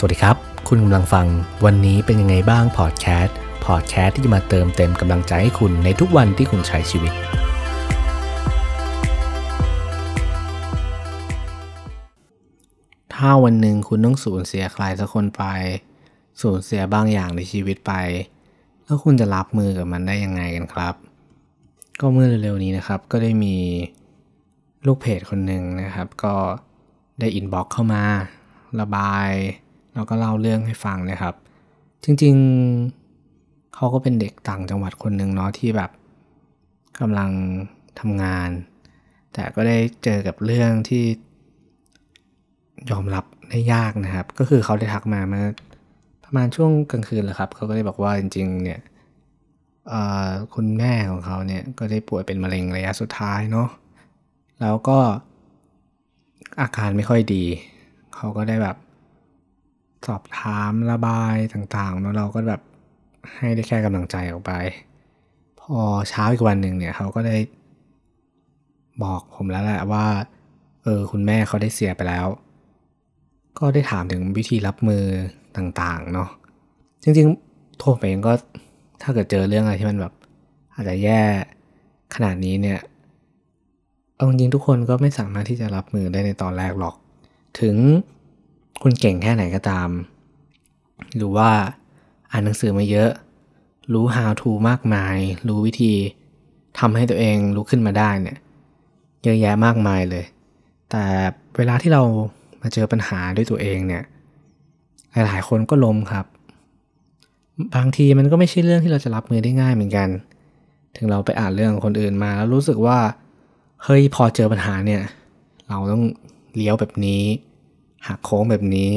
สวัสดีครับ คุณกำลังฟังวันนี้เป็นยังไงบ้างพอดแคสต์พอดแคสต์ที่จะมาเติมเต็มกำลังใจให้คุณในทุกวันที่คุณใช้ชีวิต ถ้าวันหนึ่งคุณต้องสูญเสียใครสักคนไป สูญเสียบางอย่างในชีวิตไป แล้วคุณจะรับมือกับมันได้ยังไงกันครับ ก็เมื่อเร็วๆนี้นะครับก็ได้มีลูกเพจคนหนึ่งนะครับ ก็ได้อินบ็อกเข้ามาระบาย แล้วก็เล่าเรื่องให้ฟังนะครับ จริงๆเขาก็เป็นเด็กต่างจังหวัดคนหนึ่งเนาะที่แบบกำลังทำงาน แต่ก็ได้เจอกับเรื่องที่ยอมรับได้ยากนะครับ ก็คือเขาได้ทักมาเมื่อประมาณช่วงกลางคืนแหละครับเขาก็ได้บอกว่าจริงๆเนี่ยคุณแม่ของเขาเนี่ยก็ได้ป่วยเป็นมะเร็งระยะสุดท้ายเนาะแล้วก็อาการไม่ค่อยดี เขาก็ได้แบบ สอบถามระบายต่างๆเนาะเราก็แบบให้ได้แค่กำลังใจออกไป พอเช้าอีกวันหนึ่งเนี่ยเขาก็ได้บอกผมแล้วแหละว่า เออคุณแม่เขาได้เสียไปแล้ว ก็ได้ถามถึงวิธีรับมือต่างๆเนาะจริงๆโทรไปเองก็ถ้าเกิดเจอเรื่องอะไรที่มันแบบ อาจจะแย่ขนาดนี้เนี่ยเอาจริงทุกคนก็ไม่สามารถที่จะรับมือได้ในตอนแรกหรอก ถึง คุณเก่งแค่ไหนก็ตาม หรือว่าอ่านหนังสือมาเยอะ รู้ how to มากมาย รู้วิธีทำให้ตัวเองลุกขึ้นมาได้เนี่ยเยอะแยะมากมายเลย แต่เวลาที่เรามาเจอปัญหาด้วยตัวเองเนี่ยหลายๆคนก็ล้มครับ บางทีมันก็ไม่ใช่เรื่องที่เราจะรับมือได้ง่ายเหมือนกัน ถึงเราไปอ่านเรื่องคนอื่นมาแล้วรู้สึกว่า เฮ้ยพอเจอปัญหาเนี่ย เราต้องเลี้ยวแบบนี้ หักโค้งแบบนี้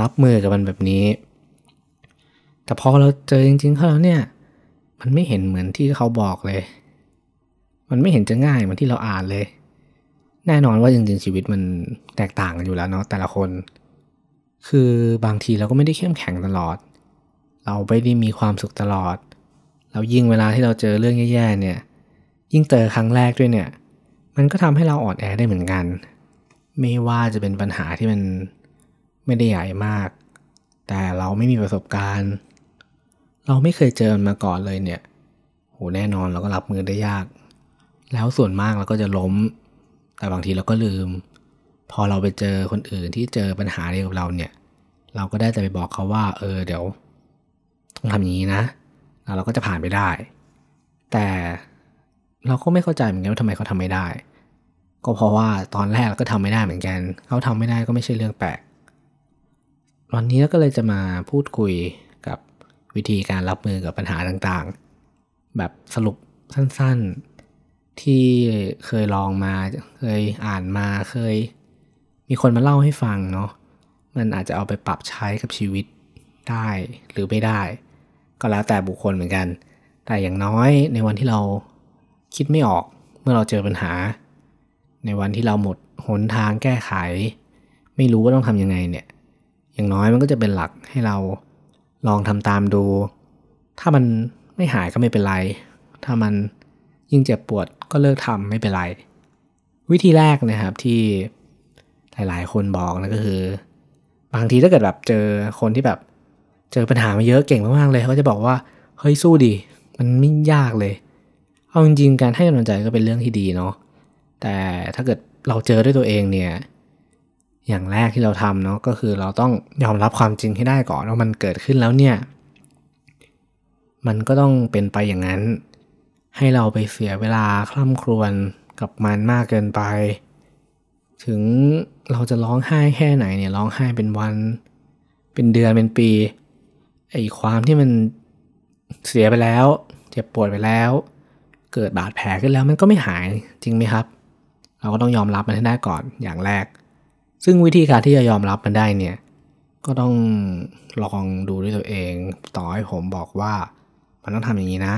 รับมือกับมันแบบนี้ แต่พอเราเจอจริงๆเขาแล้วเนี่ย มันไม่เห็นเหมือนที่เขาบอกเลย มันไม่เห็นจะง่ายเหมือนที่เราอ่านเลย แน่นอนว่าจริงๆชีวิตมันแตกต่างกันอยู่แล้วเนาะแต่ละคน คือบางทีเราก็ไม่ได้เข้มแข็งตลอด เราไม่ได้มีความสุขตลอด เรายิ่งเวลาที่เราเจอเรื่องแย่ๆเนี่ย ยิ่งเจอครั้งแรกด้วยเนี่ย มันก็ทำให้เราอ่อนแอได้เหมือนกัน ไม่ว่าจะเป็นปัญหาที่มันไม่ได้ใหญ่มาก แต่เราไม่มีประสบการณ์ เราไม่เคยเจอมาก่อนเลยเนี่ยโหแน่นอนเราก็รับมือได้ยาก แล้วส่วนมากเราก็จะล้ม แต่บางทีเราก็ลืม พอเราไปเจอคนอื่นที่เจอปัญหาเดียวกับเราเนี่ย เราก็ได้แต่ไปบอกเขาว่า เออเดี๋ยวต้องทำอย่างนี้นะแล้วเราก็จะผ่านไปได้ แต่เราก็ไม่เข้าใจเหมือนกันว่าทำไมเขาทำไม่ได้ ก็เพราะว่าตอนแรกเราก็ทำไม่ได้เหมือนกัน เขาทำไม่ได้ก็ไม่ใช่เรื่องแปลก วันนี้ก็เลยจะมาพูดคุยกับวิธีการรับมือกับปัญหาต่างๆ แบบสรุปสั้นๆ ที่เคยลองมา เคยอ่านมาเคย มีคนมาเล่าให้ฟังเนาะ มันอาจจะเอาไปปรับใช้กับชีวิตได้หรือไม่ได้ ก็แล้วแต่บุคคลเหมือนกัน แต่อย่างน้อยในวันที่เราคิดไม่ออกเมื่อเราเจอปัญหา ในวันที่เราหมดหนทางแก้ไข ไม่รู้ว่าต้องทำยังไงเนี่ย อย่างน้อยมันก็จะเป็นหลักให้เราลองทำตามดู ถ้ามันไม่หายก็ไม่เป็นไร ถ้ามันยิ่งเจ็บปวดก็เลิกทำไม่เป็นไร วิธีแรกนะครับที่หลายๆ คนบอกนะก็คือ บางทีถ้าเกิดแบบเจอคนที่แบบเจอปัญหามาเยอะเก่งมากๆเลยเขาจะบอกว่าเฮ้ยสู้ดิมันไม่ยากเลย เอาจริงๆการให้กำลังใจก็เป็นเรื่องที่ดีเนาะ แต่ถ้าเกิดเราเจอด้วยตัวเองเนี่ย อย่างแรกที่เราทำเนาะก็คือเราต้องยอมรับความจริงให้ได้ก่อนว่ามันเกิดขึ้นแล้วเนี่ย มันก็ต้องเป็นไปอย่างนั้น ให้เราไปเสียเวลาคล่ำครวญกับมันมากเกินไป ถึงเราจะร้องไห้แค่ไหนเนี่ยร้องไห้เป็นวัน เป็นเดือนเป็นปีไอ้ความที่มันเสียไปแล้ว เจ็บปวดไปแล้ว เกิดบาดแผลขึ้นแล้วมันก็ไม่หายจริงไหมครับ เราก็ต้องยอมรับมันให้ได้ก่อนอย่างแรก ซึ่งวิธีการที่จะยอมรับมันได้เนี่ยก็ต้องลองดูด้วยตัวเอง ต่อให้ผมบอกว่ามันต้องทำอย่างนี้นะ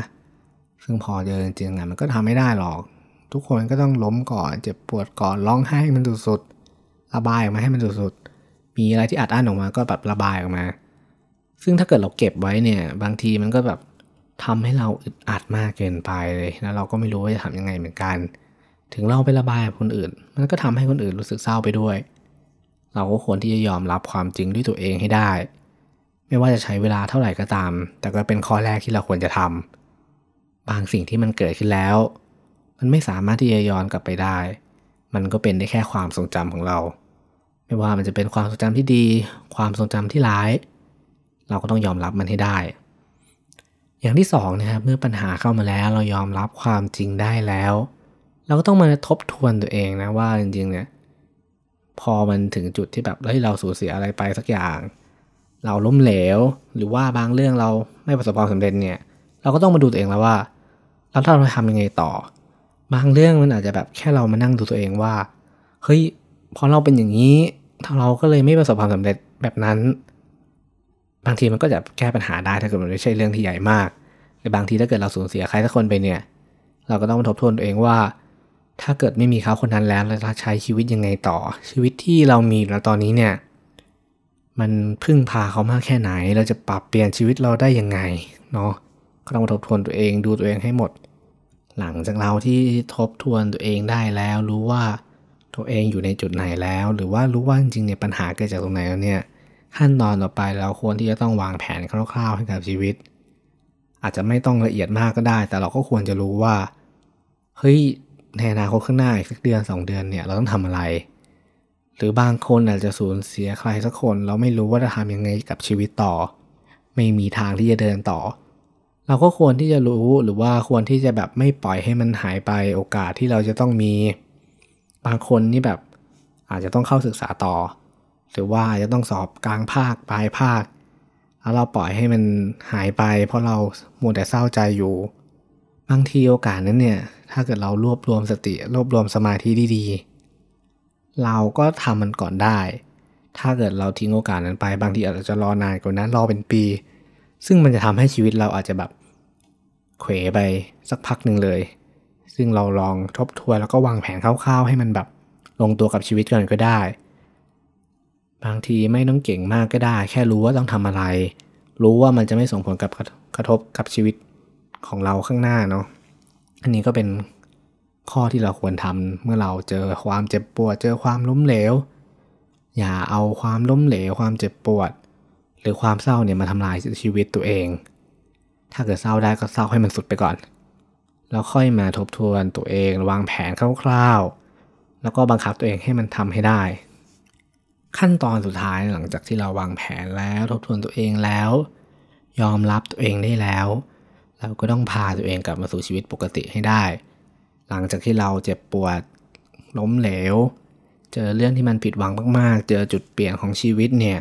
ซึ่งพอเจอจริงๆมันก็ทำไม่ได้หรอก ทุกคนก็ต้องล้มก่อนเจ็บปวดก่อนร้องไห้มันสุดๆระบายออกมาให้มันสุดๆมีอะไรที่อัดอั้นออกมาก็แบบระบายออกมา ซึ่งถ้าเกิดเราเก็บไว้เนี่ย บางทีมันก็แบบทำให้เราอึดอัดมากเกินไปเลยแล้วเราก็ไม่รู้ว่าจะทำยังไงเหมือนกัน ถึงเราไประบายกับคนอื่น มันก็ทำให้คนอื่นรู้สึกเศร้าไปด้วย เราก็ควรที่จะยอมรับความจริงด้วยตัวเองให้ได้ ไม่ว่าจะใช้เวลาเท่าไหร่ก็ตาม แต่ก็เป็นข้อแรกที่เราควรจะทำบางสิ่งที่มันเกิดขึ้นแล้ว มันไม่สามารถที่จะย้อนกลับไปได้ มันก็เป็นได้แค่ความทรงจำของเรา ไม่ว่ามันจะเป็นความทรงจำที่ดี ความทรงจำที่ร้าย เราก็ต้องยอมรับมันให้ได้อย่างที่สองนะครับเมื่อปัญหาเข้ามาแล้วเรายอมรับความจริงได้แล้ว เราก็ต้องมาทบทวนตัวเองนะว่าจริงๆเนี่ยพอมันถึงจุดที่แบบเฮ้ยเราสูญเสียอะไรไปสักอย่าง เราล้มเหลว หรือว่าบางเรื่องเราไม่ประสบความสำเร็จเนี่ย เราก็ต้องมาดูตัวเองแล้วว่าเราถ้าเราทำยังไงต่อ บางเรื่องมันอาจจะแบบแค่เรามานั่งดูตัวเองว่าเฮ้ยพอเราเป็นอย่างนี้เราก็เลยไม่ประสบความสำเร็จแบบนั้น บางทีมันก็จะแก้ปัญหาได้ถ้าเกิดมันไม่ใช่เรื่องที่ใหญ่มากแต่บางทีถ้าเกิดเราสูญเสียใครสักคนไปเนี่ย เราก็ต้องมาทบทวนตัวเองว่า ถ้าเกิดไม่มีเขาคนนั้นแล้วเราจะใช้ชีวิตยังไงต่อ ชีวิตที่เรามีแล้วตอนนี้เนี่ย มันพึ่งพาเขามากแค่ไหน เราจะปรับเปลี่ยนชีวิตเราได้ยังไงเนาะก็ต้องมาทบทวนตัวเองดูตัวเองให้หมด หลังจากเราที่ทบทวนตัวเองได้แล้ว รู้ว่าตัวเองอยู่ในจุดไหนแล้ว หรือว่ารู้ว่าจริงๆเนี่ยปัญหาเกิดจากตรงไหนแล้วเนี่ยขั้นตอนต่อไปเราควรที่จะต้องวางแผนคร่าวๆให้กับชีวิต อาจจะไม่ต้องละเอียดมากก็ได้ แต่เราก็ควรจะรู้ว่าเฮ้ย ในอนาคตข้างหน้าอีกสักเดือนสองเดือนเนี่ยเราต้องทำอะไร หรือบางคนอาจจะสูญเสียใครสักคน เราไม่รู้ว่าจะทำยังไงกับชีวิตต่อ ไม่มีทางที่จะเดินต่อ เราก็ควรที่จะรู้หรือว่าควรที่จะแบบไม่ปล่อยให้มันหายไปโอกาสที่เราจะต้องมี บางคนนี่แบบอาจจะต้องเข้าศึกษาต่อ หรือว่าอาจจะต้องสอบกลางภาคปลายภาค แล้วเราปล่อยให้มันหายไป เพราะเรามัวแต่เศร้าใจอยู่ บางทีโอกาสนั้นเนี่ย ถ้าเกิดเรารวบรวมสติ รวบรวมสมาธิดีๆ เราก็ทำมันก่อนได้ ถ้าเกิดเราทิ้งโอกาสนั้นไป บางทีอาจจะรอนานกว่านั้นรอเป็นปี ซึ่งมันจะทำให้ชีวิตเราอาจจะแบบเขวไปสักพักหนึ่งเลย ซึ่งเราลองทบทวนแล้วก็วางแผนคร่าวๆ ให้มันแบบลงตัวกับชีวิตก่อนก็ได้ บางทีไม่ต้องเก่งมากก็ได้ แค่รู้ว่าต้องทำอะไร รู้ว่ามันจะไม่ส่งผลกับกระทบกับชีวิต ของเราข้างหน้าเนาะอันนี้ก็เป็นข้อที่เราควรทำเมื่อเราเจอความเจ็บปวด เจอความล้มเหลว อย่าเอาความล้มเหลว ความเจ็บปวด หรือความเศร้าเนี่ยมาทำลายชีวิตตัวเอง ถ้าเกิดเศร้าได้ก็เศร้าให้มันสุดไปก่อน แล้วค่อยมาทบทวนตัวเองวางแผนคร่าวๆ แล้วก็บังคับตัวเองให้มันทำให้ได้ ขั้นตอนสุดท้ายหลังจากที่เราวางแผนแล้วทบทวนตัวเองแล้ว ยอมรับตัวเองได้แล้ว เราก็ต้องพาตัวเองกลับมาสู่ชีวิตปกติให้ได้ หลังจากที่เราเจ็บปวดล้มเหลว เจอเรื่องที่มันผิดหวังมากๆ เจอจุดเปลี่ยนของชีวิตเนี่ย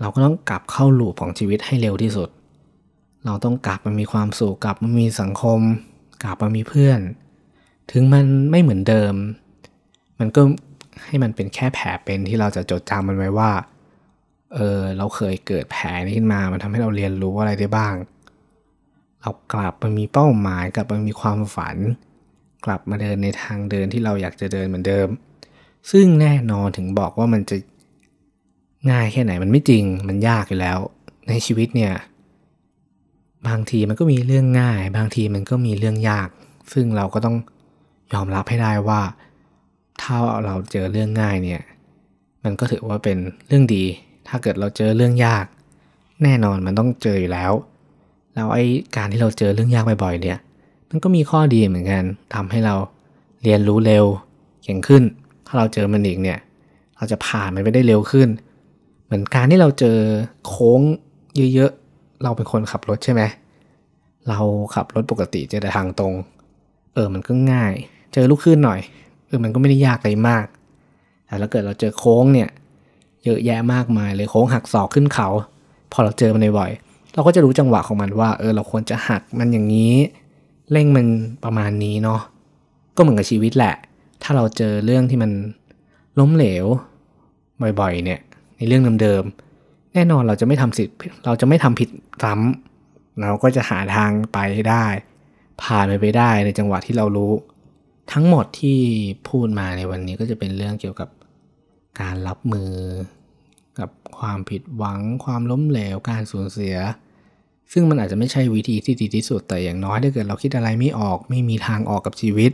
เราก็ต้องกลับเข้าลูปของชีวิตให้เร็วที่สุด เราต้องกลับมามีความสุขกลับมามีสังคม กลับมามีเพื่อน ถึงมันไม่เหมือนเดิม มันก็ให้มันเป็นแค่แผลเป็นที่เราจะจดจำมันไว้ว่า เออเราเคยเกิดแผลนี้ขึ้นมา มันทำให้เราเรียนรู้อะไรได้บ้าง เอากลับมามีเป้าหมายกลับมามีความฝัน กลับมาเดินในทางเดินที่เราอยากจะเดินเหมือนเดิม ซึ่งแน่นอนถึงบอกว่ามันจะง่ายแค่ไหนมันไม่จริงมันยากอยู่แล้ว ในชีวิตเนี่ย บางทีมันก็มีเรื่องง่าย บางทีมันก็มีเรื่องยาก ซึ่งเราก็ต้องยอมรับให้ได้ว่า ถ้าเราเจอเรื่องง่ายเนี่ย มันก็ถือว่าเป็นเรื่องดี ถ้าเกิดเราเจอเรื่องยาก แน่นอนมันต้องเจออยู่แล้ว แล้วไอ้การที่เราเจอเรื่องยากบ่อยๆเนี่ย มันก็มีข้อดีเหมือนกันทำให้เราเรียนรู้เร็วเก่งขึ้น ถ้าเราเจอมันอีกเนี่ย เราจะผ่านมันไปได้เร็วขึ้น เหมือนการที่เราเจอโค้งเยอะๆ เราเป็นคนขับรถใช่ไหม เราขับรถปกติเจอแต่ทางตรง เออมันก็ง่าย เจอลูกขึ้นหน่อย เออมันก็ไม่ได้ยากอะไรมาก แต่ถ้าเกิดเราเจอโค้งเนี่ยเยอะแยะมากมายเลยโค้งหักศอกขึ้นเขา พอเราเจอมันบ่อย เราก็จะรู้จังหวะของมันว่า เออเราควรจะหักมันอย่างนี้เร่งมันประมาณนี้เนาะก็เหมือนกับชีวิตแหละ ถ้าเราเจอเรื่องที่มันล้มเหลว บ่อยๆ เนี่ย ในเรื่องเดิมๆแน่นอนเราจะไม่ทำสิทธิ์เราจะไม่ทำผิดซ้ำเราก็จะหาทางไปได้ ผ่านไปได้ในจังหวะที่เรารู้ ทั้งหมดที่พูดมาในวันนี้ก็จะเป็นเรื่องเกี่ยวกับการรับมือ กับความผิดหวัง ความล้มเหลว การสูญเสีย ซึ่งมันอาจจะไม่ใช่วิธีที่ดีที่สุดแต่อย่างน้อยถ้าเกิดเราคิดอะไรไม่ออก ไม่มีทางออกกับชีวิต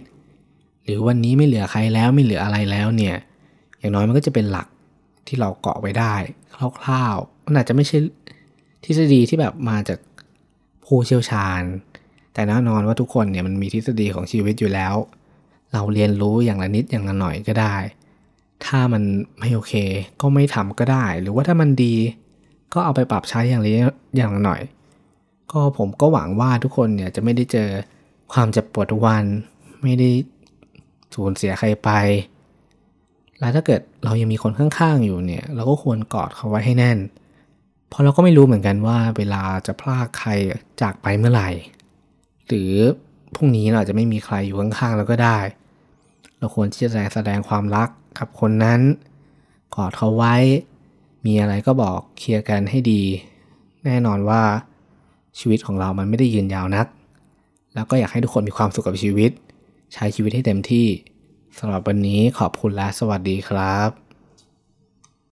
หรือวันนี้ไม่เหลือใครแล้วไม่เหลืออะไรแล้วเนี่ยอย่างน้อยมันก็จะเป็นหลักที่เราเกาะไว้ได้คร่าวๆมันอาจจะไม่ใช่ทฤษฎีที่แบบมาจากผู้เชี่ยวชาญ แต่แน่นอนว่าทุกคนเนี่ยมันมีทฤษฎีของชีวิตอยู่แล้ว เราเรียนรู้อย่างละนิดอย่างละหน่อยก็ได้ ถ้ามันไม่โอเคก็ไม่ทำก็ได้ หรือว่าถ้ามันดีก็เอาไปปรับใช้อย่างละอย่างละหน่อย ก็ผมก็หวังว่าทุกคนเนี่ยจะไม่ได้เจอความเจ็บปวดทุกวัน ไม่ได้สูญเสียใครไป แล้วถ้าเกิดเรายังมีคนข้างๆอยู่เนี่ย เราก็ควรกอดเขาไว้ให้แน่น เพราะเราก็ไม่รู้เหมือนกันว่า เวลาจะพลากใครจากไปเมื่อไหร่ หรือพรุ่งนี้เราจะไม่มีใครอยู่ข้างๆเราก็ได้ เราควรที่จะแสดงความรักกับคนนั้น กอดเขาไว้ มีอะไรก็บอกเคลียร์กันให้ดี แน่นอนว่า ชีวิตของเรามันไม่ได้ยืนยาวนัก แล้วก็อยากให้ทุกคนมีความสุขกับชีวิต ใช้ชีวิตให้เต็มที่สำหรับวันนี้ขอบคุณและสวัสดีครับ